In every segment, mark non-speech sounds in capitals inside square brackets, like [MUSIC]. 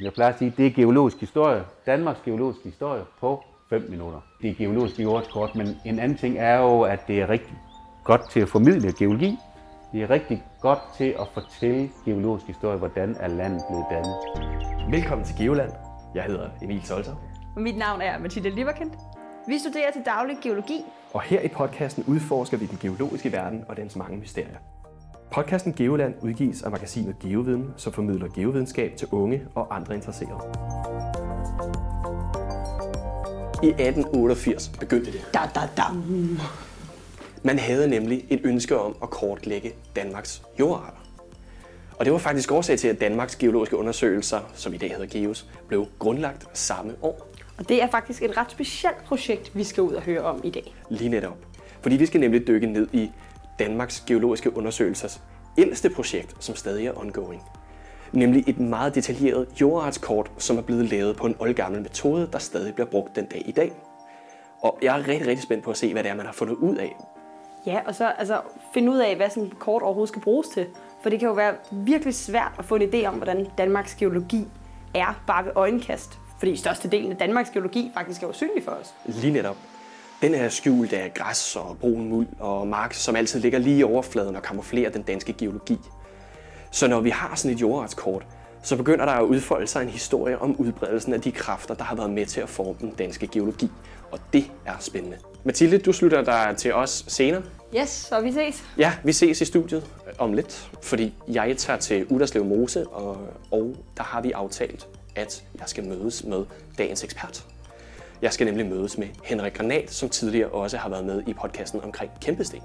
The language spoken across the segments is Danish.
Jeg plejer at sige, at det er geologisk historie. Danmarks geologisk historie på 5 minutter. Det er geologisk jordskort, men en anden ting er jo, at det er rigtig godt til at formidle geologi. Det er rigtig godt til at fortælle geologisk historie, hvordan er landet blevet dannet. Velkommen til Geoland. Jeg hedder Emil Solter. Og mit navn er Mathilde Liverkendt. Vi studerer til daglig geologi. Og her i podcasten udforsker vi den geologiske verden og dens mange mysterier. Podcasten Geoland udgives af magasinet Geoviden, som formidler geovidenskab til unge og andre interesserede. I 1888 begyndte det. Da, da, da. Man havde nemlig et ønske om at kortlægge Danmarks jordarter. Og det var faktisk årsag til, at Danmarks geologiske undersøgelser, som i dag hedder GEOS, blev grundlagt samme år. Og det er faktisk et ret specielt projekt, vi skal ud og høre om i dag. Lige netop. Fordi vi skal nemlig dykke ned i Danmarks geologiske undersøgelsers ældste projekt, som stadig er ongoing. Nemlig et meget detaljeret jordartskort, som er blevet lavet på en oldgammel metode, der stadig bliver brugt den dag i dag. Og jeg er rigtig, rigtig spændt på at se, hvad det er, man har fundet ud af. Ja, og så altså, finde ud af, hvad sådan et kort overhovedet skal bruges til. For det kan jo være virkelig svært at få en idé om, hvordan Danmarks geologi er bare ved øjenkast. Fordi størstedelen af Danmarks geologi faktisk er usynlig for os. Lige netop. Den er skjult af græs og brun muld og mark, som altid ligger lige i overfladen og kamuflerer den danske geologi. Så når vi har sådan et jordartskort, så begynder der at udfolde sig en historie om udbredelsen af de kræfter, der har været med til at forme den danske geologi. Og det er spændende. Mathilde, du slutter dig til os senere. Yes, så vi ses. Ja, vi ses i studiet om lidt, fordi jeg tager til Uderslev Mose, og, og der har vi aftalt, at jeg skal mødes med dagens ekspert. Jeg skal nemlig mødes med Henrik Granat, som tidligere også har været med i podcasten omkring Kæmpesten.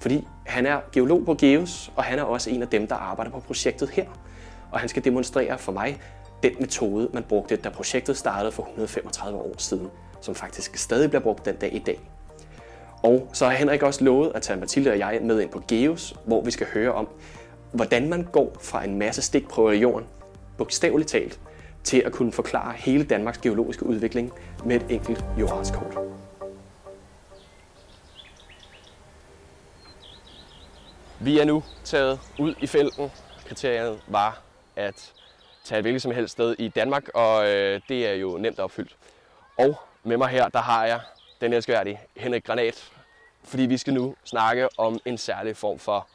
Fordi han er geolog på GEOS, og han er også en af dem, der arbejder på projektet her. Og han skal demonstrere for mig den metode, man brugte, da projektet startede for 135 år siden, som faktisk stadig bliver brugt den dag i dag. Og så har Henrik også lovet at tage Mathilde og jeg med ind på GEOS, hvor vi skal høre om, hvordan man går fra en masse stikprøver i jorden, bogstaveligt talt, til at kunne forklare hele Danmarks geologiske udvikling med et enkelt jordartskort. Vi er nu taget ud i felten. Kriteriet var at tage et hvilket som helst sted i Danmark, og øh, det er jo nemt opfyldt. Og med mig her, der har jeg den elskværdige Henrik Granat, fordi vi skal nu snakke om en særlig form for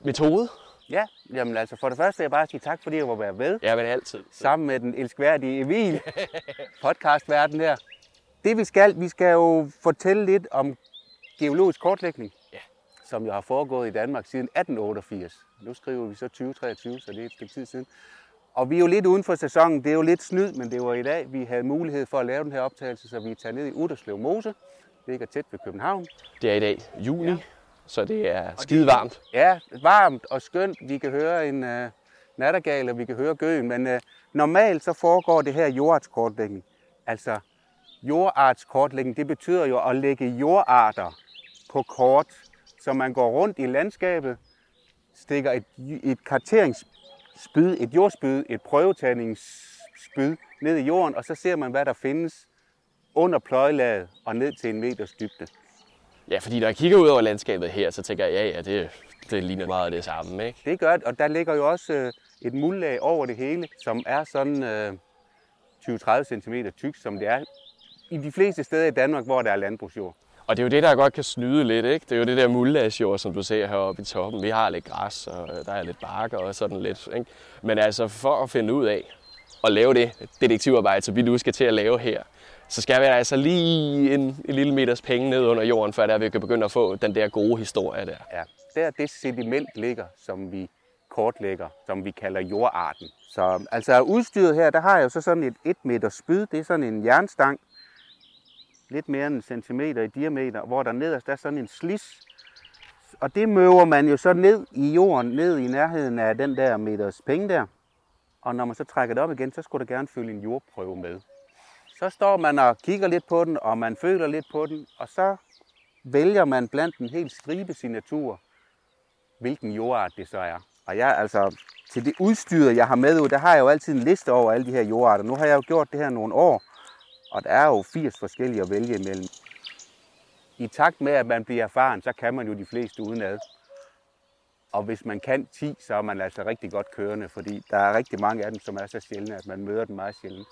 metode. Ja, jamen altså for det første vil jeg bare sige tak, fordi jeg må være med. Ja, men altid. Sammen med den elskværdige Emil, [LAUGHS] podcastverden her. Det vi skal, vi skal jo fortælle lidt om geologisk kortlægning, Ja. som jo har foregået i Danmark siden 1888. Nu skriver vi så 2023, så det er et stykke tid siden. Og vi er jo lidt uden for sæsonen. Det er jo lidt snyd, men det var i dag, vi havde mulighed for at lave den her optagelse, så vi tager ned i Uderslev Mose. Det ligger tæt ved København. Det er i dag juni, ja. Så det er skide varmt. Ja, varmt og skønt. Vi kan høre en uh, nattergal, og vi kan høre gøen. Men uh, normalt så foregår det her jordartskortlægning. Altså jordartskortlægning, det betyder jo at lægge jordarter på kort, så man går rundt i landskabet, stikker et, et karteringsspyd, et jordspyd, et prøvetagningsspyd ned i jorden, og så ser man, hvad der findes under pløjelaget og ned til en meters dybde. Ja, fordi når jeg kigger ud over landskabet her, så tænker jeg, ja, ja, det, det ligner meget af det samme, ikke? Det gør det, og der ligger jo også øh, et muldlag over det hele, som er sådan øh, 20-30 cm tyk, som det er i de fleste steder i Danmark, hvor der er landbrugsjord. Og det er jo det, der godt kan snyde lidt, ikke? Det er jo det der muldlagsjord, som du ser heroppe i toppen. Vi har lidt græs, og der er lidt bark og sådan lidt, ikke? Men altså, for at finde ud af at lave det detektivarbejde, som vi nu skal til at lave her, så skal vi altså lige en, en lille meters penge ned under jorden, før der vi kan begynde at få den der gode historie der. Ja, der det sediment ligger, som vi kortlægger, som vi kalder jordarten. Så altså udstyret her, der har jeg jo så sådan et 1 meter spyd, det er sådan en jernstang, lidt mere end en centimeter i diameter, hvor der nederst der er sådan en slis. Og det møver man jo så ned i jorden, ned i nærheden af den der meters penge der. Og når man så trækker det op igen, så skulle der gerne følge en jordprøve med. Så står man og kigger lidt på den, og man føler lidt på den, og så vælger man blandt en helt stribe signatur, hvilken jordart det så er. Og jeg altså, til det udstyr, jeg har med ud, der har jeg jo altid en liste over alle de her jordarter. Nu har jeg jo gjort det her nogle år, og der er jo 80 forskellige at vælge imellem. I takt med, at man bliver erfaren, så kan man jo de fleste udenad. Og hvis man kan 10, så er man altså rigtig godt kørende, fordi der er rigtig mange af dem, som er så sjældne, at man møder dem meget sjældent.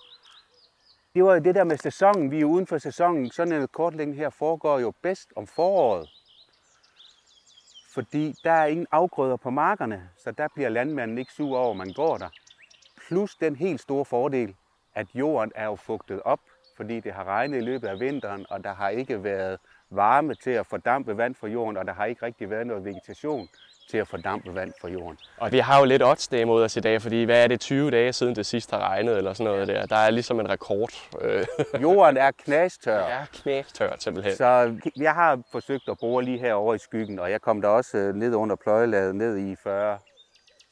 Det var jo det der med sæsonen. Vi er uden for sæsonen. Sådan en kortlægning her foregår jo bedst om foråret. Fordi der er ingen afgrøder på markerne, så der bliver landmanden ikke sur over, at man går der. Plus den helt store fordel, at jorden er jo fugtet op, fordi det har regnet i løbet af vinteren, og der har ikke været varme til at fordampe vand fra jorden, og der har ikke rigtig været noget vegetation til at fordampe vand fra jorden. Og vi har jo lidt odds det imod os i dag, fordi hvad er det 20 dage siden det sidst har regnet eller sådan noget der. Der er ligesom en rekord. Øh, [LAUGHS] Jorden er knastør. ja, knæstørt simpelthen. Så jeg har forsøgt at bore lige herovre i skyggen, og jeg kom der også øh, ned under pløjelaget, ned i 40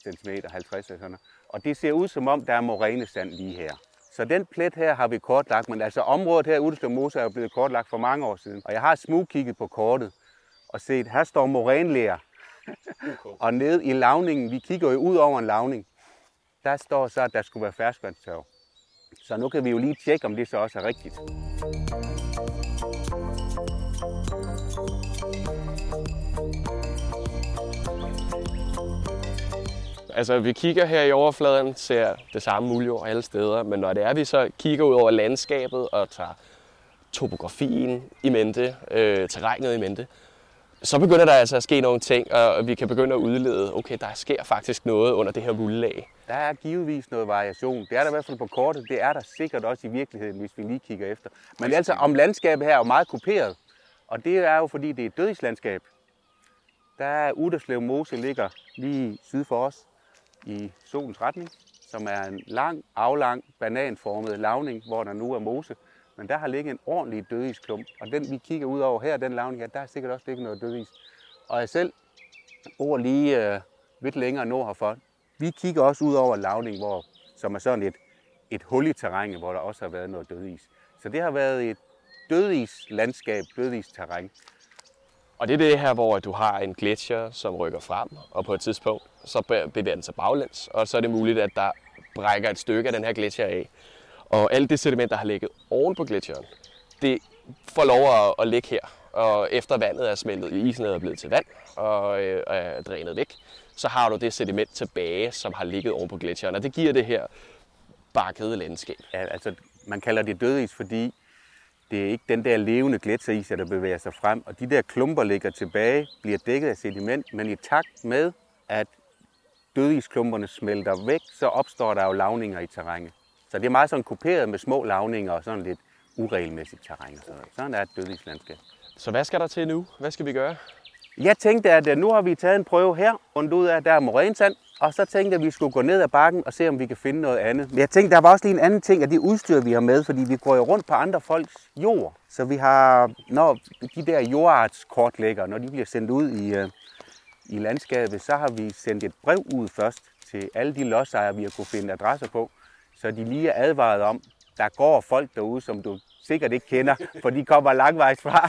cm, 50 eller sådan noget. Og det ser ud som om, der er morænesand lige her. Så den plet her har vi kortlagt, men altså området her ude Mose er jo blevet kortlagt for mange år siden. Og jeg har smugkigget på kortet og set, her står morænlæger. [LAUGHS] og ned i lavningen, vi kigger jo ud over en lavning, der står så, at der skulle være ferskvandstørv. Så nu kan vi jo lige tjekke, om det så også er rigtigt. Altså, vi kigger her i overfladen, ser det samme muljord alle steder, men når det er, vi så kigger ud over landskabet og tager topografien i mente, øh, terrænet i mente, så begynder der altså at ske nogle ting, og vi kan begynde at udlede, okay, der sker faktisk noget under det her muldlag. Der er givetvis noget variation. Det er der i hvert fald på kortet. Det er der sikkert også i virkeligheden, hvis vi lige kigger efter. Men altså, om landskabet her er jo meget kuperet. Og det er jo, fordi det er et dødslandskab. Der er Uderslev Mose ligger lige syd for os i solens retning, som er en lang, aflang, bananformet lavning, hvor der nu er mose. Men der har ligget en ordentlig dødisklump, og den vi kigger ud over her, den lavning her, der er sikkert også ligget noget dødis. Og jeg selv bor lige øh, lidt længere nord herfor. Vi kigger også ud over lavning, hvor, som er sådan et, et hul i terrænet, hvor der også har været noget dødis. Så det har været et dødis landskab, dødis terræn. Og det er det her, hvor du har en gletsjer, som rykker frem, og på et tidspunkt, så bevæger den sig baglæns, og så er det muligt, at der brækker et stykke af den her gletsjer af. Og alt det sediment, der har ligget oven på gletsjeren, det får lov at, at ligge her. Og efter vandet er smeltet, isen er blevet til vand og øh, er drænet væk, så har du det sediment tilbage, som har ligget oven på gletsjeren. Og det giver det her bakkede landskab. Ja, altså, man kalder det dødis, fordi det er ikke den der levende gletsjeris, der bevæger sig frem. Og de der klumper ligger tilbage, bliver dækket af sediment, men i takt med, at dødisklumperne smelter væk, så opstår der jo lavninger i terrænet. Så det er meget sådan kuperet med små lavninger og sådan lidt uregelmæssigt terræn. Og sådan, noget. sådan er et dødislandskab. Så hvad skal der til nu? Hvad skal vi gøre? Jeg tænkte, at øh, nu har vi taget en prøve her, rundt ud af, der er morensand, og så tænkte jeg, at vi skulle gå ned ad bakken og se, om vi kan finde noget andet. Men jeg tænkte, der var også lige en anden ting af det udstyr, vi har med, fordi vi går jo rundt på andre folks jord. Så vi har, når de der jordartskortlægger, når de bliver sendt ud i, øh, i landskabet, så har vi sendt et brev ud først til alle de lodsejere, vi har kunne finde adresser på, så de lige er advaret om, der går folk derude, som du sikkert ikke kender, for de kommer langvejs fra.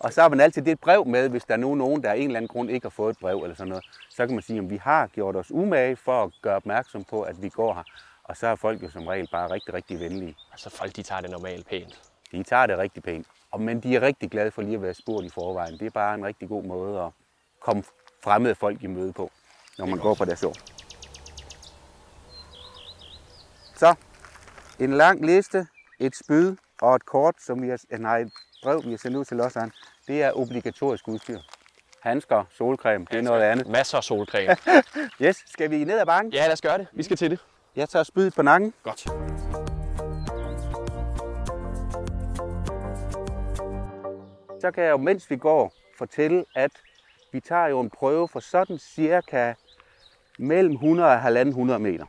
og så har man altid det et brev med, hvis der er nu nogen, der af en eller anden grund ikke har fået et brev eller sådan noget. Så kan man sige, at vi har gjort os umage for at gøre opmærksom på, at vi går her. Og så er folk jo som regel bare rigtig, rigtig venlige. Altså folk, de tager det normalt pænt. De tager det rigtig pænt. Og, men de er rigtig glade for lige at være spurgt i forvejen. Det er bare en rigtig god måde at komme fremmede folk i møde på, når man går på deres jord. Så, en lang liste, et spyd og et kort, som vi har, nej, et brev, vi har sendt ud til lodsejeren. Det er obligatorisk udstyr. Handsker, solcreme, det er noget andet. Masser af solcreme. [LAUGHS] Yes, skal vi ned ad bakken? ja, lad os gøre det. Vi skal til det. Jeg tager spydet på nakken. Godt. Så kan jeg jo, mens vi går, fortælle, at vi tager jo en prøve for sådan cirka mellem 100 og 100 meter.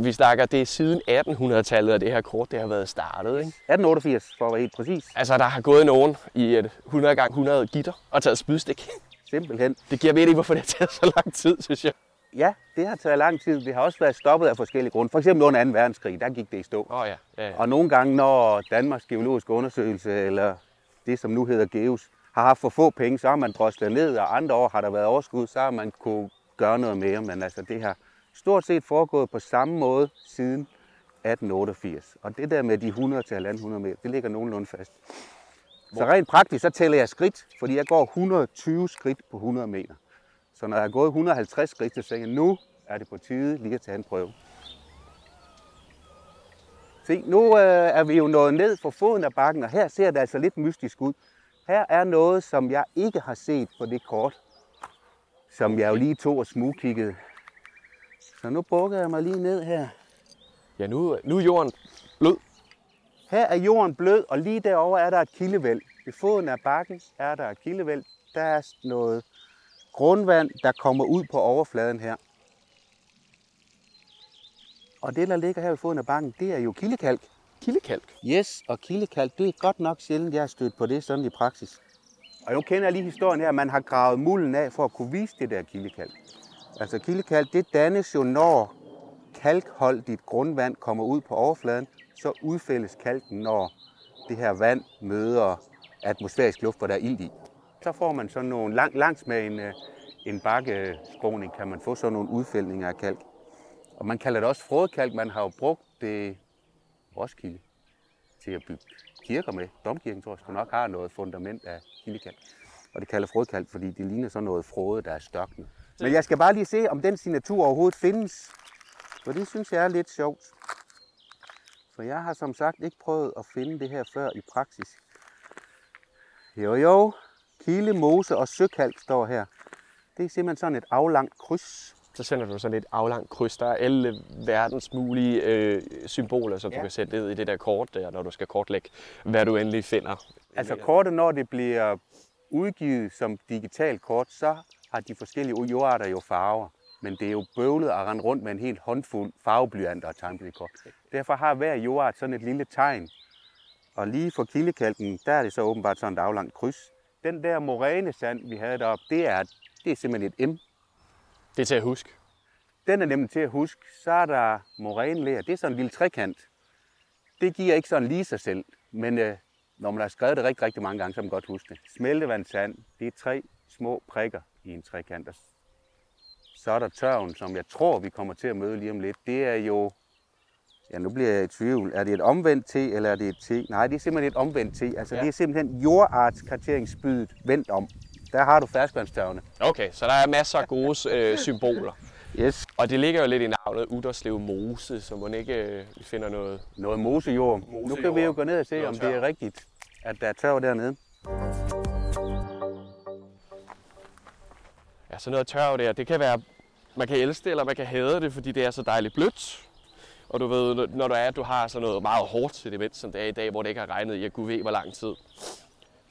Vi snakker, det er siden 1800-tallet, at det her kort det har været startet. Ikke? 1888, for at være helt præcis. Altså, der har gået nogen i et 100 gange 100 gitter og taget spydstik. Simpelthen. Det giver mening, hvorfor det har taget så lang tid, synes jeg. Ja, det har taget lang tid. Det har også været stoppet af forskellige grunde. For eksempel under 2. verdenskrig, der gik det i stå. Oh, ja. ja, ja. Og nogle gange, når Danmarks Geologiske Undersøgelse, eller det som nu hedder GEUS, har haft for få penge, så har man droslet ned, og andre år har der været overskud, så har man kunne gøre noget mere. Men altså, det har stort set foregået på samme måde siden 1888. Og det der med de 100 til 100 meter, det ligger nogenlunde fast. Så rent praktisk, så tæller jeg skridt, fordi jeg går 120 skridt på 100 meter. Så når jeg har gået 150 skridt, så tænker jeg, nu er det på tide lige at tage en prøve. Se, nu øh, er vi jo nået ned for foden af bakken, og her ser det altså lidt mystisk ud. Her er noget, som jeg ikke har set på det kort, som jeg jo lige tog og smugkiggede. Så nu bukker jeg mig lige ned her. Ja, nu, nu er jorden blød. Her er jorden blød, og lige derovre er der et kildevæld. Ved foden af bakken er der et kildevæld. Der er noget grundvand, der kommer ud på overfladen her. Og det, der ligger her ved foden af bakken, det er jo kildekalk. Kildekalk. Yes, og kildekalk, det er godt nok sjældent, jeg har stødt på det sådan i praksis. Og nu kender jeg lige historien her, at man har gravet mulden af for at kunne vise det der kildekalk. Altså kildekalk, det dannes jo, når kalkholdigt grundvand kommer ud på overfladen, så udfældes kalken, når det her vand møder atmosfærisk luft, hvor der er ild i. Så får man sådan nogle, lang, langs med en, øh, en bakkeskråning, kan man få sådan nogle udfældninger af kalk. Og man kalder det også frådkalk. Man har jo brugt det Roskilde til at bygge kirker med. Domkirken tror jeg nok har noget fundament af kildekalk. Og det kalder frodkalk, fordi det ligner sådan noget frode, der er størknet. Men jeg skal bare lige se, om den signatur overhovedet findes. For det synes jeg er lidt sjovt. For jeg har som sagt ikke prøvet at finde det her før i praksis. Jo jo, kilde, mose og søkalk står her. Det er simpelthen sådan et aflangt kryds. Så sender du sådan et aflangt kryds. Der er alle verdens mulige øh, symboler, som. Ja. du kan sætte ned i det der kort der, når du skal kortlægge, hvad du endelig finder. Altså kortet, når det bliver udgivet som digitalt kort, så har de forskellige jordarter jo farver. Men det er jo bøvlet at rende rundt med en helt håndfuld farveblyanter og tegne på det kort. Derfor har hver jordart sådan et lille tegn. Og lige for kildekalken, der er det så åbenbart sådan et aflangt kryds. Den der morænesand, vi havde deroppe, det er, det er simpelthen et M. Det er til at huske. Den er nemlig til at huske. Så er der morænlæger. Det er sådan en lille trekant. Det giver ikke sådan lige sig selv. Men øh, når man har skrevet det rigtig, rigtig mange gange, så kan man godt huske det. Smeltevandssand, det er tre små prikker i en trekant. Så er der tørven, som jeg tror, vi kommer til at møde lige om lidt. Det er jo... Ja, nu bliver jeg i tvivl. Er det et omvendt T, eller er det et T? Nej, det er simpelthen et omvendt T. Altså, Ja. det er simpelthen jordartskarteringsspydet vendt om. Der har du ferskvandstørvene. Okay, så der er masser af gode øh, symboler. Yes. Og det ligger jo lidt i navnet Uderslev Mose, så man ikke øh, finder noget. Noget mosejord. Nu Mosejord. kan vi jo gå ned og se, om det er rigtigt, at der er tørv dernede. Ja, sådan noget tørv der, det kan være, man kan elske det, eller man kan hade det, fordi det er så dejligt blødt. Og du ved, når du er, at du har sådan noget meget hårdt sediment, som det er i dag, hvor det ikke har regnet i, at gud ved, hvor lang tid,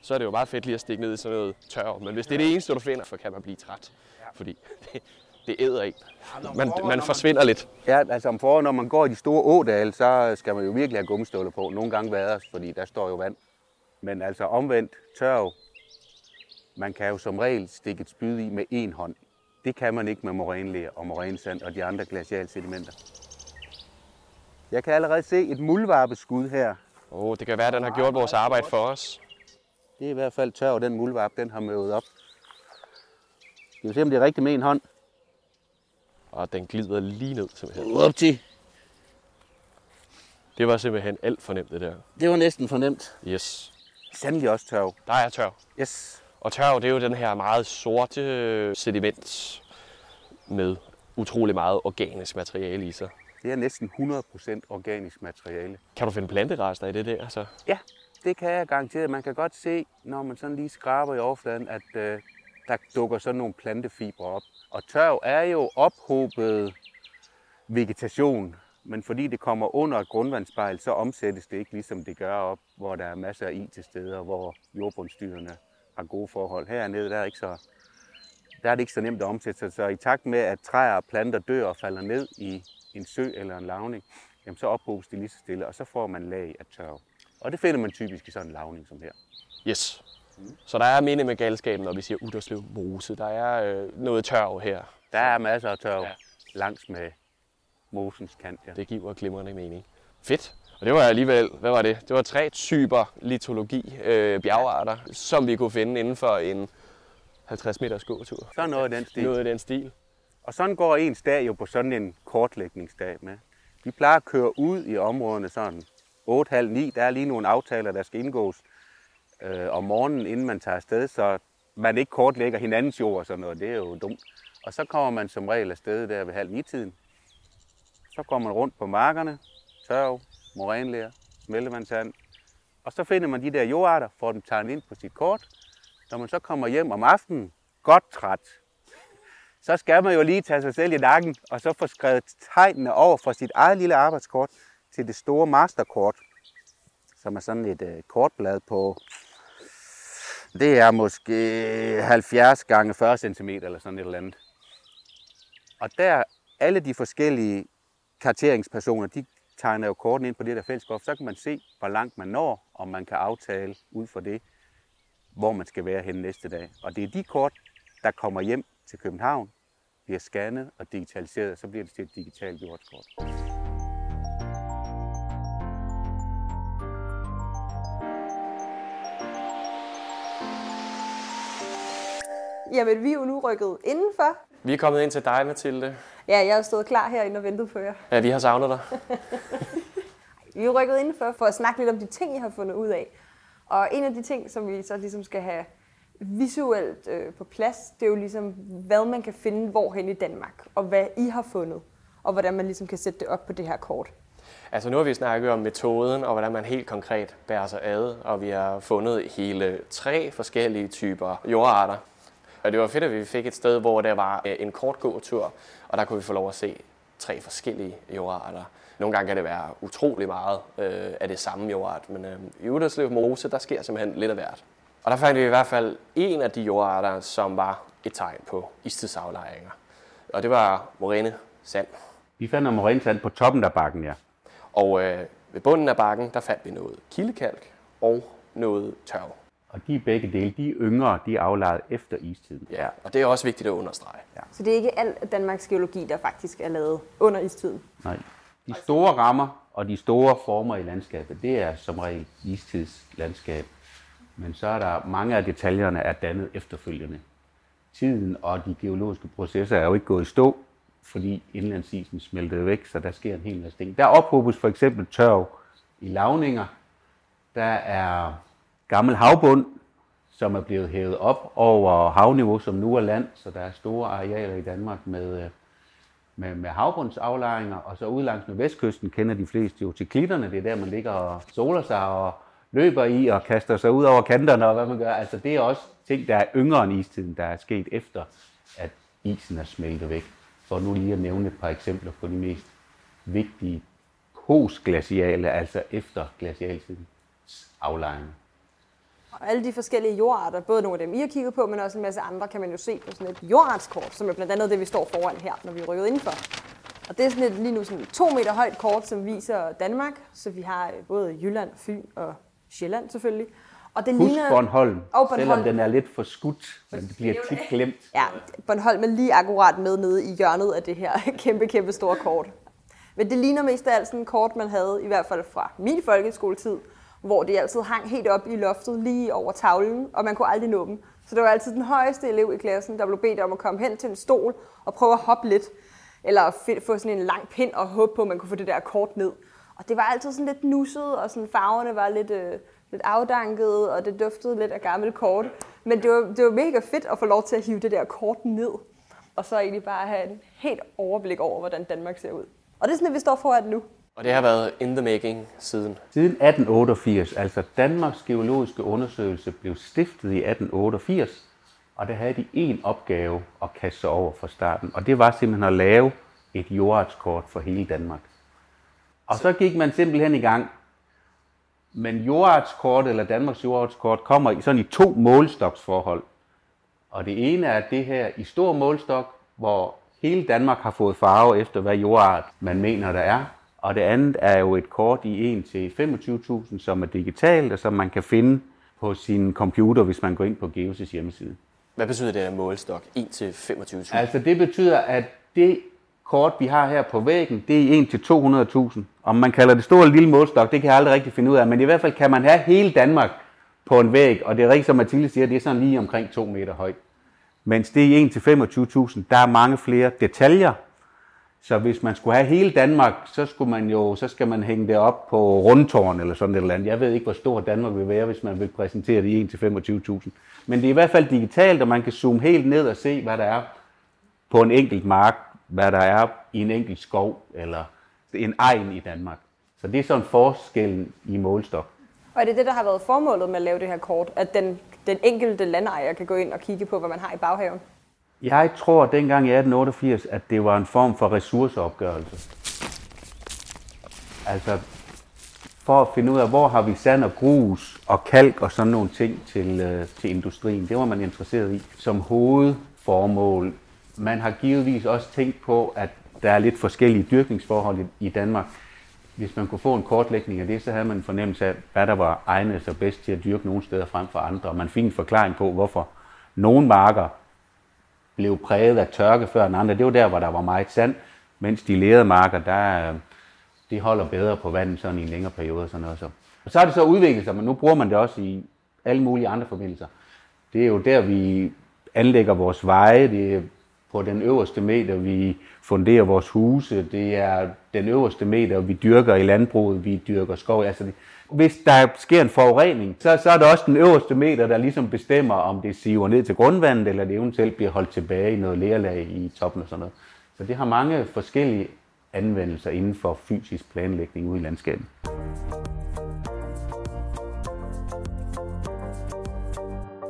så er det jo meget fedt lige at stikke ned i sådan noget tørv. Men hvis det er det eneste, du finder, så kan man blive træt. Fordi det, det æder en. Man, man forsvinder lidt. Ja, altså om foråret, når man går i de store ådale, så skal man jo virkelig have gummistøvler på. Nogle gange vaders, fordi der står jo vand. Men altså omvendt tørv, man kan jo som regel stikke et spyd i med én hånd. Det kan man ikke med morænlæger og morænsand og de andre glacialsedimenter. Jeg kan allerede se et muldvarpeskud her. Oh, det kan være, at den har gjort vores arbejde for os. Det er i hvert fald tørv, den muldvarp, den har møvet op. Vi se, om det er rigtigt med en hånd? Og den glider lige ned simpelthen. Op til. Det var simpelthen alt for nemt, det der. Det var næsten fornemt. Yes. Sandelig også tørv. Der er tørv. Yes. Og tørv, det er jo den her meget sorte sediment med utrolig meget organisk materiale i sig. Det er næsten 100% organisk materiale. Kan du finde planterester i det der? Altså, Ja, det kan jeg garantere. Man kan godt se, når man sådan lige skraber i overfladen, at øh, der dukker sådan nogle plantefibre op. Og tørv er jo ophobet vegetation, men fordi det kommer under et grundvandsspejl, så omsættes det ikke ligesom det gør op, hvor der er masser af is til steder, hvor jordbundsdyrene har gode forhold. Hernede der er, ikke så, der er det ikke så nemt at omsætte sig. Så i takt med, at træer og planter dør og falder ned i en sø eller en lavning, jamen så ophobes det lige så stille, og så får man lag af tørv. Og det finder man typisk i sådan en lavning som her. yes. Så der er minde med galskaben, når vi siger Uderslev Mose. Der er øh, noget tørv her. Der er masser af tørv ja. langs med mosens kant. Ja. Det giver glimrende mening. Fedt. Og det var alligevel, hvad var det? Det var tre typer litologi, øh, bjergarter, som vi kunne finde inden for en 50 meters gåtur. Så noget af den stil. Noget i den stil. Og sådan går ens dag jo på sådan en kortlægningsdag med. Vi plejer at køre ud i områderne sådan 8.30-9. Der er lige nogle aftaler, der skal indgås øh, om morgenen, inden man tager afsted. Så man ikke kortlægger hinandens jord og sådan noget. Det er jo dumt. Og så kommer man som regel afsted der ved halv ni tiden. Så går man rundt på markerne, tørv, morænlæger, smeltevandsand. Og så finder man de der jordarter, får dem tegnet ind på sit kort. Når man så kommer hjem om aftenen, godt træt, så skal man jo lige tage sig selv i nakken, og så få skrevet tegnene over fra sit eget lille arbejdskort til det store masterkort, som er sådan et øh, kortblad på, det er måske 70 gange 40 cm eller sådan et eller andet. Og der, alle de forskellige karteringspersoner, de tegner jo korten ind på det der fælleskort, så kan man se, hvor langt man når, og man kan aftale ud for det, hvor man skal være hen næste dag. Og det er de kort, der kommer hjem til København, bliver scannet og digitaliseret, og så bliver det til et digitalt jordskort. Jamen, vi er jo nu rykket indenfor. Vi er kommet ind til dig, Mathilde. Ja, jeg har stået klar herinde og ventet på jer. Ja, vi har savnet dig. [LAUGHS] Vi er rykket indenfor for at snakke lidt om de ting, I har fundet ud af. Og en af de ting, som vi så ligesom skal have visuelt øh, på plads, det er jo ligesom, hvad man kan finde hvorhen i Danmark, og hvad I har fundet, og hvordan man ligesom kan sætte det op på det her kort. Altså nu har vi snakket om metoden, og hvordan man helt konkret bærer sig ad, og vi har fundet hele tre forskellige typer jordarter. Og det var fedt, at vi fik et sted, hvor der var øh, en kort gåtur, og der kunne vi få lov at se tre forskellige jordarter. Nogle gange kan det være utrolig meget øh, af det samme jordart, men øh, i Uderslev Mose, der sker simpelthen lidt af hvert. Og der fandt vi i hvert fald en af de jordarter, som var et tegn på istidsaflejringer. Og det var moræne sand. Vi fandt noget morensand på toppen af bakken, ja. Og øh, ved bunden af bakken, der fandt vi noget kildekalk og noget tørv. Og de begge dele, de er yngre, de er aflejet efter istiden. Ja, og det er også vigtigt at understrege. Ja. Så det er ikke al Danmarks geologi, der faktisk er lavet under istiden. Nej. De store rammer og de store former i landskabet, det er som regel istidslandskab. Men så er der mange af detaljerne er dannet efterfølgende. Tiden og de geologiske processer er jo ikke gået i stå, fordi indlandsisen smeltede væk, så der sker en hel masse ting. Der ophobes for eksempel tørv i lavninger. Der er gammel havbund, som er blevet hævet op over havniveau, som nu er land, så der er store arealer i Danmark med, øh, med, med havbundsaflejringer, og så ud langs nordvestkysten kender de fleste jo til klitterne, det er der, man ligger og soler sig og løber i og kaster sig ud over kanterne og hvad man gør. Altså det er også ting, der er yngre end istiden, der er sket efter, at isen er smeltet væk. For nu lige at nævne et par eksempler på de mest vigtige postglaciale, altså efter glacialtidens aflejringer. Og alle de forskellige jordarter, både nogle af dem, I har kigget på, men også en masse andre, kan man jo se på sådan et jordartskort, som er blandt andet det, vi står foran her, når vi er rykket indenfor. Og det er sådan et, lige nu sådan et to meter højt kort, som viser Danmark, så vi har øh, både Jylland, Fyn og Sjælland selvfølgelig. Og det Husk ligner... Bornholm, Og Bornholm. selvom den er lidt for skudt, men det bliver tit glemt. [LAUGHS] Ja, Bornholm er lige akkurat med nede i hjørnet af det her [LAUGHS] kæmpe, kæmpe store kort. Men det ligner mest af alt sådan et kort, man havde, i hvert fald fra min folkeskoletid, hvor det altid hang helt op i loftet, lige over tavlen, og man kunne aldrig nå dem. Så det var altid den højeste elev i klassen, der blev bedt om at komme hen til en stol og prøve at hoppe lidt, eller få sådan en lang pind og håbe på, at man kunne få det der kort ned. Og det var altid sådan lidt nusset, og sådan farverne var lidt, øh, lidt afdanket, og det duftede lidt af gammelt kort. Men det var, det var mega fedt at få lov til at hive det der kort ned, og så egentlig bare have en helt overblik over, hvordan Danmark ser ud. Og det er sådan, at vi står foran nu. Og det har været in the making siden. Siden 1888, altså Danmarks Geologiske Undersøgelse, blev stiftet i 1888, og der havde de en opgave at kaste sig over fra starten, og det var simpelthen at lave et jordartskort for hele Danmark. Og så gik man simpelthen i gang. Men jordartskort eller Danmarks jordartskort kommer i sådan i to målstoksforhold. Og det ene er det her i stor målstok, hvor hele Danmark har fået farve efter, hvad jordart man mener, der er. Og det andet er jo et kort i 1 til 25.000, som er digitalt, og som man kan finde på sin computer, hvis man går ind på Geosis hjemmeside. Hvad betyder det her målestok? 1 til 25.000? Altså det betyder, at det kort, vi har her på væggen, det er 1 til 200.000. Om man kalder det stor eller lille målstok, det kan jeg aldrig rigtig finde ud af. Men i hvert fald kan man have hele Danmark på en væg, og det er rigtigt, som Mathilde siger, det er sådan lige omkring 2 meter højt. Mens det er 1 til 25.000, der er mange flere detaljer, så hvis man skulle have hele Danmark, så, skulle man jo, så skal man hænge det op på rundtårn eller sådan et eller andet. Jeg ved ikke, hvor stor Danmark vil være, hvis man vil præsentere det i 1-25.000. Men det er i hvert fald digitalt, og man kan zoome helt ned og se, hvad der er på en enkelt mark, hvad der er i en enkelt skov eller en egen i Danmark. Så det er sådan forskellen i målstok. Og er det det, der har været formålet med at lave det her kort? At den, den enkelte landejer kan gå ind og kigge på, hvad man har i baghaven? Jeg tror dengang i 1888, at det var en form for ressourceopgørelse. Altså for at finde ud af, hvor har vi sand og grus og kalk og sådan nogle ting til, øh, til industrien. Det var man interesseret i som hovedformål. Man har givetvis også tænkt på, at der er lidt forskellige dyrkningsforhold i, i Danmark. Hvis man kunne få en kortlægning af det, så havde man en fornemmelse af, hvad der var egnet sig bedst til at dyrke nogle steder frem for andre. Og man fik en forklaring på, hvorfor nogle marker blev præget af tørke før end andre. Det var der, hvor der var meget sand, mens de lerede marker, der, øh, de holder bedre på vandet sådan i en længere periode. Og, sådan noget. Så. og så har det så udviklet sig, men nu bruger man det også i alle mulige andre forbindelser. Det er jo der, vi anlægger vores veje, det er på den øverste meter, vi funderer vores huse, det er den øverste meter, vi dyrker i landbruget, vi dyrker skov. Altså det, hvis der sker en forurening, så, så er det også den øverste meter, der ligesom bestemmer, om det siver ned til grundvandet, eller det eventuelt bliver holdt tilbage i noget lerlag i toppen og sådan noget. Så det har mange forskellige anvendelser inden for fysisk planlægning ude i landskabet.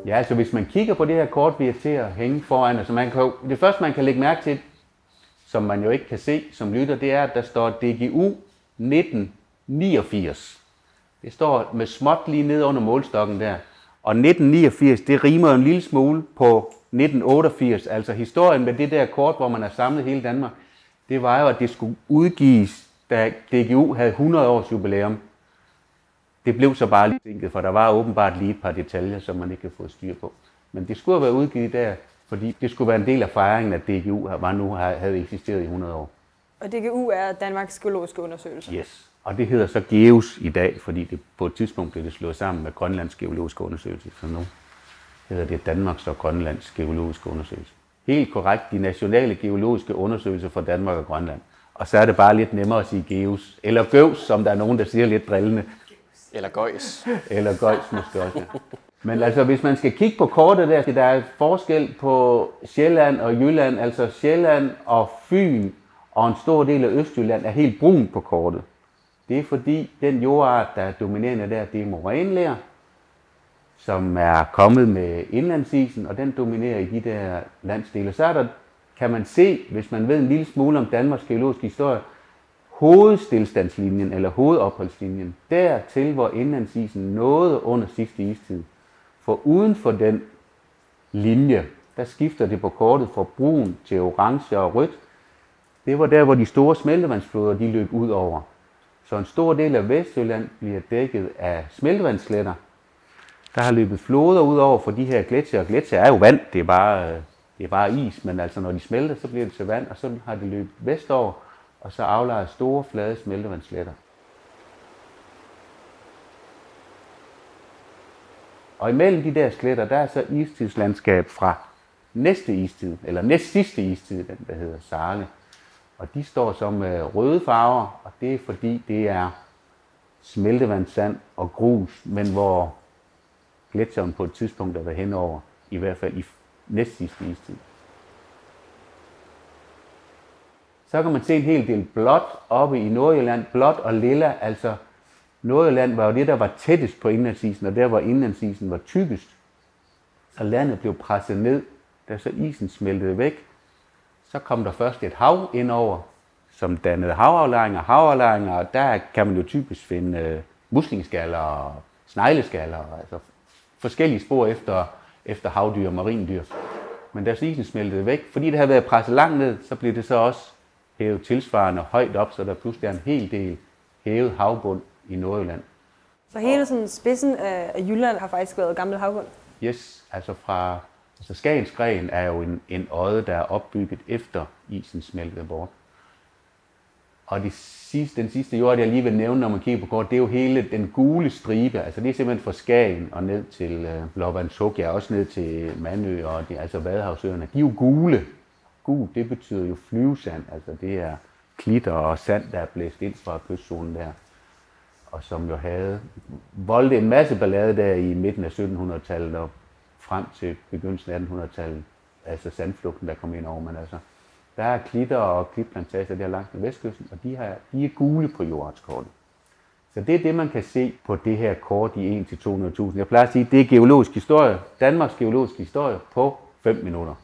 Ja, altså hvis man kigger på det her kort, vi er til at hænge foran, altså man kan, det første man kan lægge mærke til, som man jo ikke kan se som lytter, det er, at der står DGU 1989. Det står med småt lige ned under målstokken der. Og 1989, det rimer en lille smule på 1988. Altså historien med det der kort, hvor man har samlet hele Danmark, det var jo, at det skulle udgives, da DGU havde 100 års jubilæum. Det blev så bare lige for der var åbenbart lige et par detaljer, som man ikke kan få styr på. Men det skulle have været udgivet der, fordi det skulle være en del af fejringen, at DGU var nu havde eksisteret i 100 år. Og DGU er Danmarks Geologiske Undersøgelse? Yes. Og det hedder så GEUS i dag, fordi det på et tidspunkt blev det slået sammen med Grønlands Geologiske Undersøgelse. Så nu hedder det Danmarks og Grønlands Geologiske Undersøgelse. Helt korrekt, de nationale geologiske undersøgelser for Danmark og Grønland. Og så er det bare lidt nemmere at sige GEUS. Eller GØVS, som der er nogen, der siger lidt drillende. Eller GØJS. Eller GØJS måske også, ja. Men altså, hvis man skal kigge på kortet der, der er forskel på Sjælland og Jylland. Altså Sjælland og Fyn og en stor del af Østjylland er helt brun på kortet. Det er fordi, den jordart, der er dominerende der, det er morænlær, som er kommet med indlandsisen, og den dominerer i de der landsdele. Så er der, kan man se, hvis man ved en lille smule om Danmarks geologiske historie, hovedstillstandslinjen eller hovedopholdslinjen, dertil hvor indlandsisen nåede under sidste istid. For uden for den linje, der skifter det på kortet fra brun til orange og rødt. Det var der, hvor de store smeltevandsfloder de løb ud over. Så en stor del af Vestjylland bliver dækket af smeltevandsletter. Der har løbet floder ud over for de her gletsjer, og gletsjer er jo vand, det er bare, øh, det er bare is, men altså når de smelter, så bliver det til vand, og så har det løbet vestover, og så aflejer store flade smeltevandsletter. Og imellem de der sletter, der er så istidslandskab fra næste istid, eller næst sidste istid, den der hedder Sarle. Og de står som med røde farver, og det er fordi det er smeltevandssand og grus, men hvor gletsjeren på et tidspunkt er været henover, i hvert fald i næstsidste istid. Så kan man se en hel del blåt oppe i Nordjylland, blåt og lilla, altså Nordjylland var jo det, der var tættest på indlandsisen, og der hvor indlandsisen var tykkest. Så landet blev presset ned, da så isen smeltede væk, så kom der først et hav indover, som dannede havaflejringer. Havaflejringer, og der kan man jo typisk finde øh, muslingeskaller og snegleskaller, altså forskellige spor efter, efter havdyr og marindyr. Men da isen smeltede væk, fordi det havde været presset langt ned, så blev det så også hævet tilsvarende højt op, så der pludselig er en hel del hævet havbund i Nordjylland. Så hele sådan spidsen af Jylland har faktisk været gamle havbund? Yes, altså fra Altså, Så Skagensgren er jo en, en odde, der er opbygget efter isen smeltede bort. Og de sidste, den sidste jord, jeg lige vil nævne, når man kigger på kort, det er jo hele den gule stribe. Altså det er simpelthen fra Skagen og ned til øh, Blåvandsuk, ja, også ned til Mandø og de, altså Vadehavsøerne. De er jo gule. gul, det betyder jo flyvesand. Altså det er klitter og sand, der er blæst ind fra kystzonen der. Og som jo havde voldt en masse ballade der i midten af 1700-tallet og frem til begyndelsen af 1800-tallet. Altså sandflugten, der kom ind over. Men altså, der er klitter og klitplantager der langs med vestkysten, og de, har, de er gule på jordartskortet. Så det er det, man kan se på det her kort i 1-200.000. Jeg plejer at sige, det er geologisk historie, Danmarks geologiske historie på 5 minutter.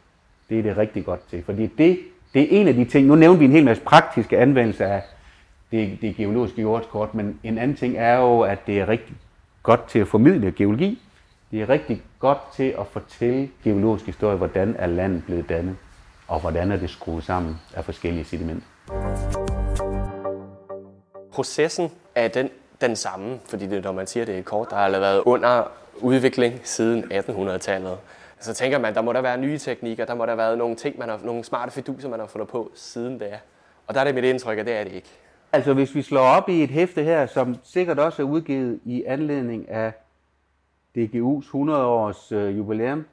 Det er det rigtig godt til, fordi det, det er en af de ting, nu nævnte vi en hel masse praktiske anvendelser af det, det geologiske jordskort, men en anden ting er jo, at det er rigtig godt til at formidle geologi. Det er rigtig godt til at fortælle geologisk historie, hvordan er landet blevet dannet, og hvordan er det skruet sammen af forskellige sedimenter. Processen er den, den samme, fordi det, når man siger, det er kort, der har været under udvikling siden 1800-tallet. Så tænker man, der må der være nye teknikker, der må der være nogle ting, man har, nogle smarte fiduser, man har fundet på siden da. Og der er det mit indtryk, at det er det ikke. Altså hvis vi slår op i et hæfte her, som sikkert også er udgivet i anledning af DGU's 100 års øh, jubilæum,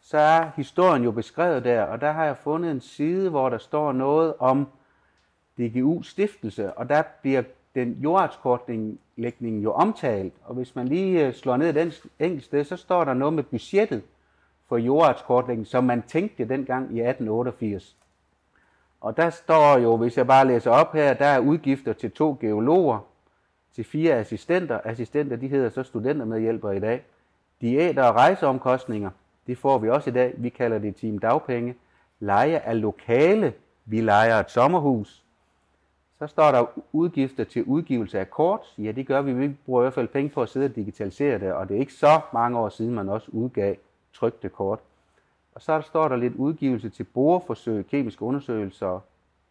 så er historien jo beskrevet der, og der har jeg fundet en side, hvor der står noget om DGU stiftelse, og der bliver den jordartskortlægning jo omtalt, og hvis man lige øh, slår ned i den enkelt sted, så står der noget med budgettet for jordartskortlægning, som man tænkte dengang i 1888. Og der står jo, hvis jeg bare læser op her, der er udgifter til to geologer, til fire assistenter. Assistenter, de hedder så studentermedhjælpere i dag. Diæter og rejseomkostninger, det får vi også i dag. Vi kalder det team dagpenge. Leje af lokale, vi lejer et sommerhus. Så står der udgifter til udgivelse af kort. Ja, det gør vi. Vi bruger i hvert fald penge på at sidde og digitalisere det, og det er ikke så mange år siden, man også udgav trygte kort. Og så står der lidt udgivelse til boreforsøg, kemiske undersøgelser,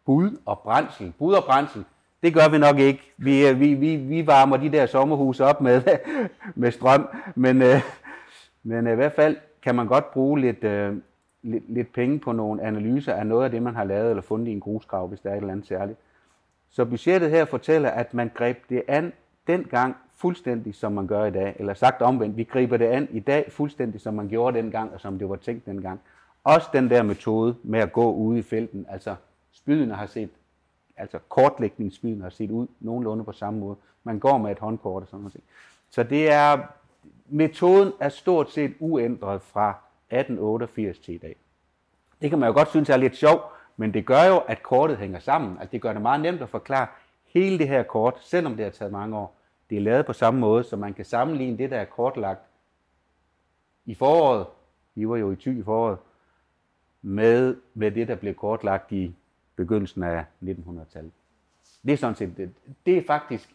bud og brændsel. Bud og brændsel, det gør vi nok ikke. Vi, øh, vi, vi, vi varmer de der sommerhuse op med, [LAUGHS] med strøm, men, øh, men i hvert fald kan man godt bruge lidt, øh, lidt, lidt penge på nogle analyser af noget af det, man har lavet eller fundet i en grusgrav, hvis der er et eller andet særligt. Så budgettet her fortæller, at man greb det an dengang fuldstændig, som man gør i dag. Eller sagt omvendt, vi griber det an i dag fuldstændig, som man gjorde dengang, og som det var tænkt dengang. Også den der metode med at gå ude i felten, altså spydene har set, altså kortlægningsspydene har set ud nogenlunde på samme måde. Man går med et håndkort og sådan noget. Så det er, metoden er stort set uændret fra 1888 til i dag. Det kan man jo godt synes er lidt sjovt, men det gør jo, at kortet hænger sammen. Altså det gør det meget nemt at forklare hele det her kort, selvom det har taget mange år. Det er lavet på samme måde, så man kan sammenligne det, der er kortlagt i foråret, vi var jo i ty i foråret, med, med det, der blev kortlagt i begyndelsen af 1900-tallet. Det er sådan set, det, det er faktisk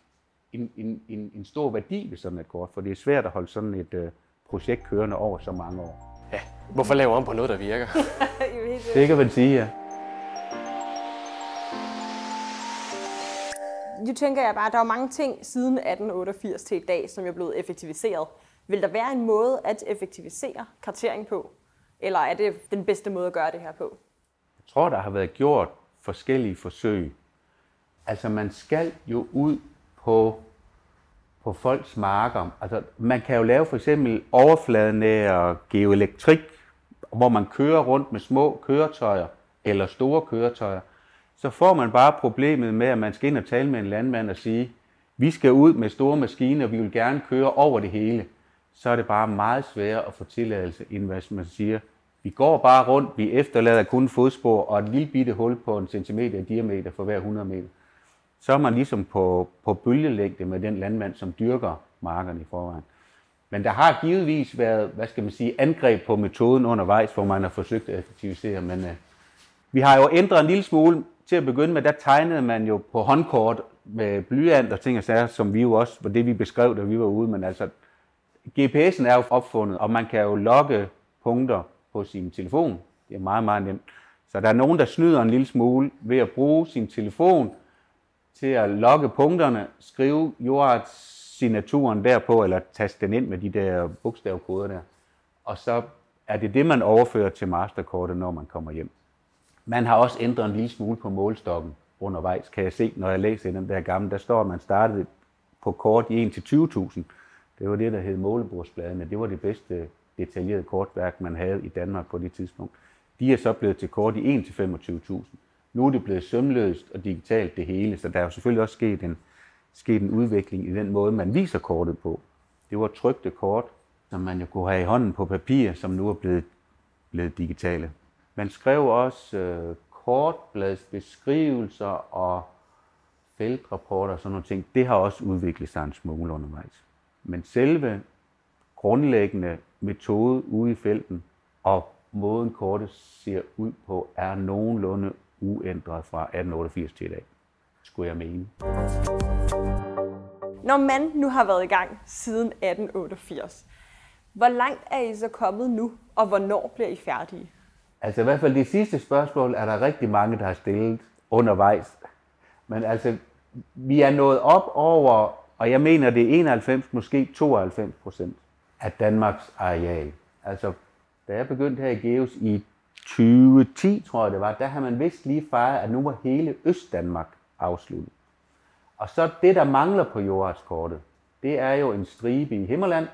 en, en, en, en stor værdi ved sådan et kort, for det er svært at holde sådan et uh, projekt kørende over så mange år. Ja, hvorfor lave om på noget, der virker? [LAUGHS] det kan man sige, ja. nu tænker jeg bare, at der er mange ting siden 1888 til i dag, som er blevet effektiviseret. Vil der være en måde at effektivisere kartering på? Eller er det den bedste måde at gøre det her på? Jeg tror, der har været gjort forskellige forsøg. Altså man skal jo ud på, på folks marker. Altså, man kan jo lave for eksempel overfladenære geoelektrik, hvor man kører rundt med små køretøjer eller store køretøjer så får man bare problemet med, at man skal ind og tale med en landmand og sige, vi skal ud med store maskiner, og vi vil gerne køre over det hele. Så er det bare meget sværere at få tilladelse, end hvad man siger. Vi går bare rundt, vi efterlader kun fodspor og et lille bitte hul på en centimeter i diameter for hver 100 meter. Så er man ligesom på, på bølgelængde med den landmand, som dyrker markerne i forvejen. Men der har givetvis været, hvad skal man sige, angreb på metoden undervejs, hvor man har forsøgt at effektivisere, men øh, vi har jo ændret en lille smule til at begynde med, der tegnede man jo på håndkort med blyant og ting og sager, som vi jo også var det, vi beskrev, da vi var ude. Men altså, GPS'en er jo opfundet, og man kan jo logge punkter på sin telefon. Det er meget, meget nemt. Så der er nogen, der snyder en lille smule ved at bruge sin telefon til at logge punkterne, skrive jordartssignaturen derpå, eller taste den ind med de der bogstavkoder der. Og så er det det, man overfører til masterkortet, når man kommer hjem. Man har også ændret en lille smule på målstokken undervejs, kan jeg se, når jeg læser den der gamle. Der står, at man startede på kort i 1-20.000. Det var det, der hed målebordsbladene. Det var det bedste detaljerede kortværk, man havde i Danmark på det tidspunkt. De er så blevet til kort i 1-25.000. Nu er det blevet sømløst og digitalt det hele, så der er jo selvfølgelig også sket en, sket en udvikling i den måde, man viser kortet på. Det var trygte kort, som man jo kunne have i hånden på papir, som nu er blevet, blevet digitale. Man skrev også øh, kortbladsbeskrivelser og feltrapporter og sådan nogle ting. Det har også udviklet sig en smule undervejs. Men selve grundlæggende metode ude i felten og måden kortet ser ud på, er nogenlunde uændret fra 1888 til i dag, skulle jeg mene. Når man nu har været i gang siden 1888, hvor langt er I så kommet nu, og hvornår bliver I færdige? Altså i hvert fald de sidste spørgsmål er der rigtig mange, der har stillet undervejs. Men altså, vi er nået op over, og jeg mener det er 91, måske 92 procent af Danmarks areal. Altså, da jeg begyndte her i Geos i 2010, tror jeg det var, der har man vist lige fejret, at nu var hele Østdanmark afsluttet. Og så det, der mangler på jordartskortet, det er jo en stribe i Himmerland.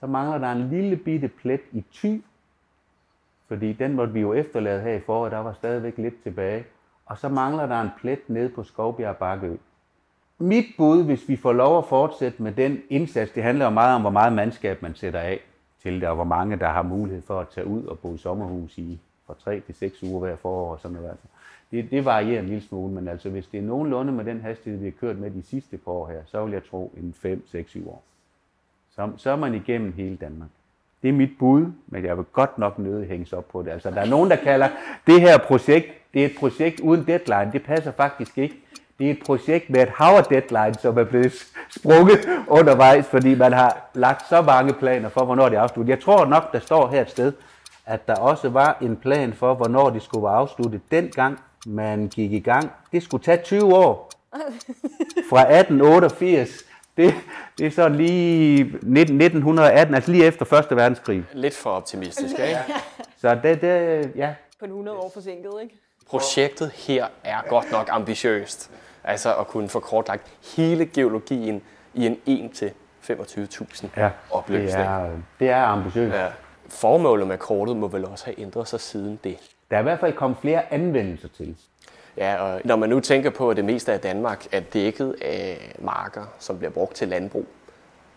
Så mangler der en lille bitte plet i Thy, fordi den måtte vi jo efterlade her i foråret, der var stadigvæk lidt tilbage. Og så mangler der en plet nede på Skovbjerg Bakkeø. Mit bud, hvis vi får lov at fortsætte med den indsats, det handler jo meget om, hvor meget mandskab man sætter af til det, og hvor mange der har mulighed for at tage ud og bo i sommerhus i fra 3 til 6 uger hver forår og sådan noget. Altså. Det, det varierer en lille smule, men altså hvis det er nogenlunde med den hastighed, vi har kørt med de sidste par år her, så vil jeg tro en 5, 6, 7 år. Så, så er man igennem hele Danmark. Det er mit bud, men jeg vil godt nok nøde hænges op på det. Altså, der er nogen, der kalder det her projekt, det er et projekt uden deadline. Det passer faktisk ikke. Det er et projekt med et hav deadline, som er blevet sprunget undervejs, fordi man har lagt så mange planer for, hvornår det er afsluttet. Jeg tror nok, der står her et sted, at der også var en plan for, hvornår det skulle være afsluttet. Dengang man gik i gang, det skulle tage 20 år. [LAUGHS] Fra 1888 det, det er så lige 1918, altså lige efter Første Verdenskrig. Lidt for optimistisk, ikke? Så det, det ja. På 100 år forsinket, ikke? Projektet her er godt nok ambitiøst. Altså at kunne få kortlagt hele geologien i en 1 til 25.000 ja, opløsning. Det er, det er ambitiøst. Ja. Formålet med kortet må vel også have ændret sig siden det. Der er i hvert fald kommet flere anvendelser til. Ja, og når man nu tænker på, at det meste af Danmark er dækket af marker, som bliver brugt til landbrug,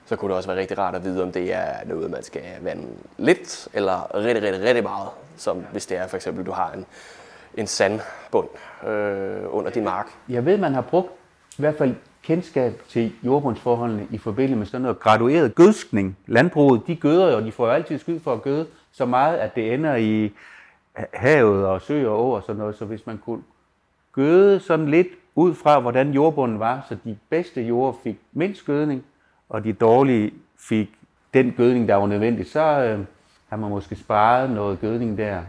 så kunne det også være rigtig rart at vide, om det er noget, man skal vande lidt, eller rigtig, rigtig, rigtig meget, som hvis det er for eksempel, du har en, en sandbund øh, under din mark. Jeg ved, man har brugt i hvert fald kendskab til jordbundsforholdene i forbindelse med sådan noget gradueret gødskning. Landbruget, de gøder jo, de får jo altid skyld for at gøde så meget, at det ender i havet og søer og åer og sådan noget. Så hvis man kunne gøde sådan lidt ud fra, hvordan jordbunden var, så de bedste jorder fik mindst gødning, og de dårlige fik den gødning, der var nødvendig, så øh, har man måske sparet noget gødning der.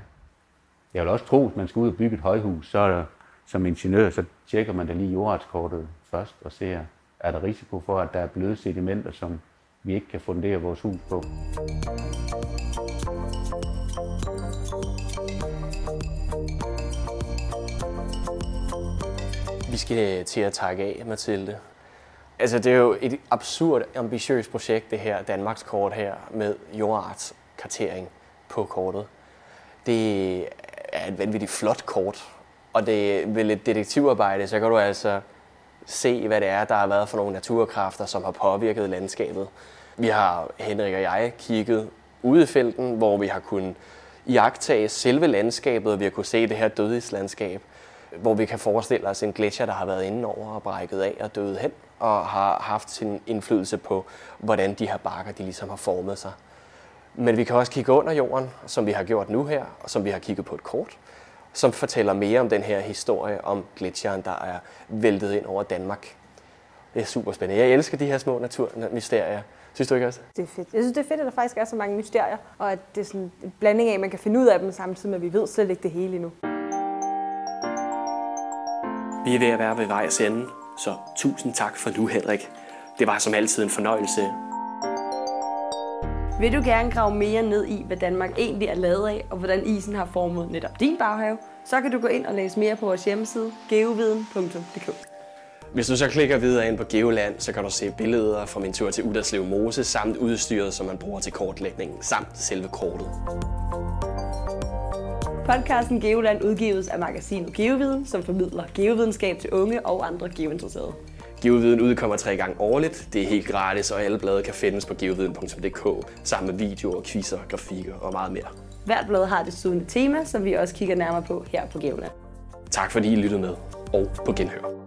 Jeg vil også tro, at man skal ud og bygge et højhus, så er der, som ingeniør, så tjekker man da lige jordartskortet først og ser, er der risiko for, at der er bløde sedimenter, som vi ikke kan fundere vores hus på. Vi skal til at takke af, Mathilde. Altså, det er jo et absurd ambitiøst projekt, det her Danmarks kort her, med jordartskartering på kortet. Det er et vanvittigt flot kort, og det ved lidt detektivarbejde, så kan du altså se, hvad det er, der har været for nogle naturkræfter, som har påvirket landskabet. Vi har, Henrik og jeg, kigget ude i felten, hvor vi har kunnet iagtage selve landskabet, og vi har kunnet se det her dødislandskab, hvor vi kan forestille os en gletsjer, der har været inde over og brækket af og døde hen, og har haft sin indflydelse på, hvordan de her bakker de ligesom har formet sig. Men vi kan også kigge under jorden, som vi har gjort nu her, og som vi har kigget på et kort, som fortæller mere om den her historie om gletsjeren, der er væltet ind over Danmark. Det er super spændende. Jeg elsker de her små naturmysterier. Synes du ikke også? Det er fedt. Jeg synes, det er fedt, at der faktisk er så mange mysterier, og at det er sådan en blanding af, at man kan finde ud af dem samtidig med, at vi ved slet ikke det hele endnu. Vi er ved at være ved vejs ende, så tusind tak for nu, Henrik. Det var som altid en fornøjelse. Vil du gerne grave mere ned i, hvad Danmark egentlig er lavet af, og hvordan isen har formet netop din baghave, så kan du gå ind og læse mere på vores hjemmeside, geoviden.dk. Hvis du så klikker videre ind på Geoland, så kan du se billeder fra min tur til Uderslev Mose, samt udstyret, som man bruger til kortlægningen, samt selve kortet. Podcasten Geoland udgives af magasinet Geoviden, som formidler geovidenskab til unge og andre geointeresserede. Geoviden udkommer tre gange årligt. Det er helt gratis, og alle blade kan findes på geoviden.dk sammen med videoer, quizzer, grafikker og meget mere. Hvert blad har desuden et tema, som vi også kigger nærmere på her på Geoland. Tak fordi I lyttede med, og på genhør.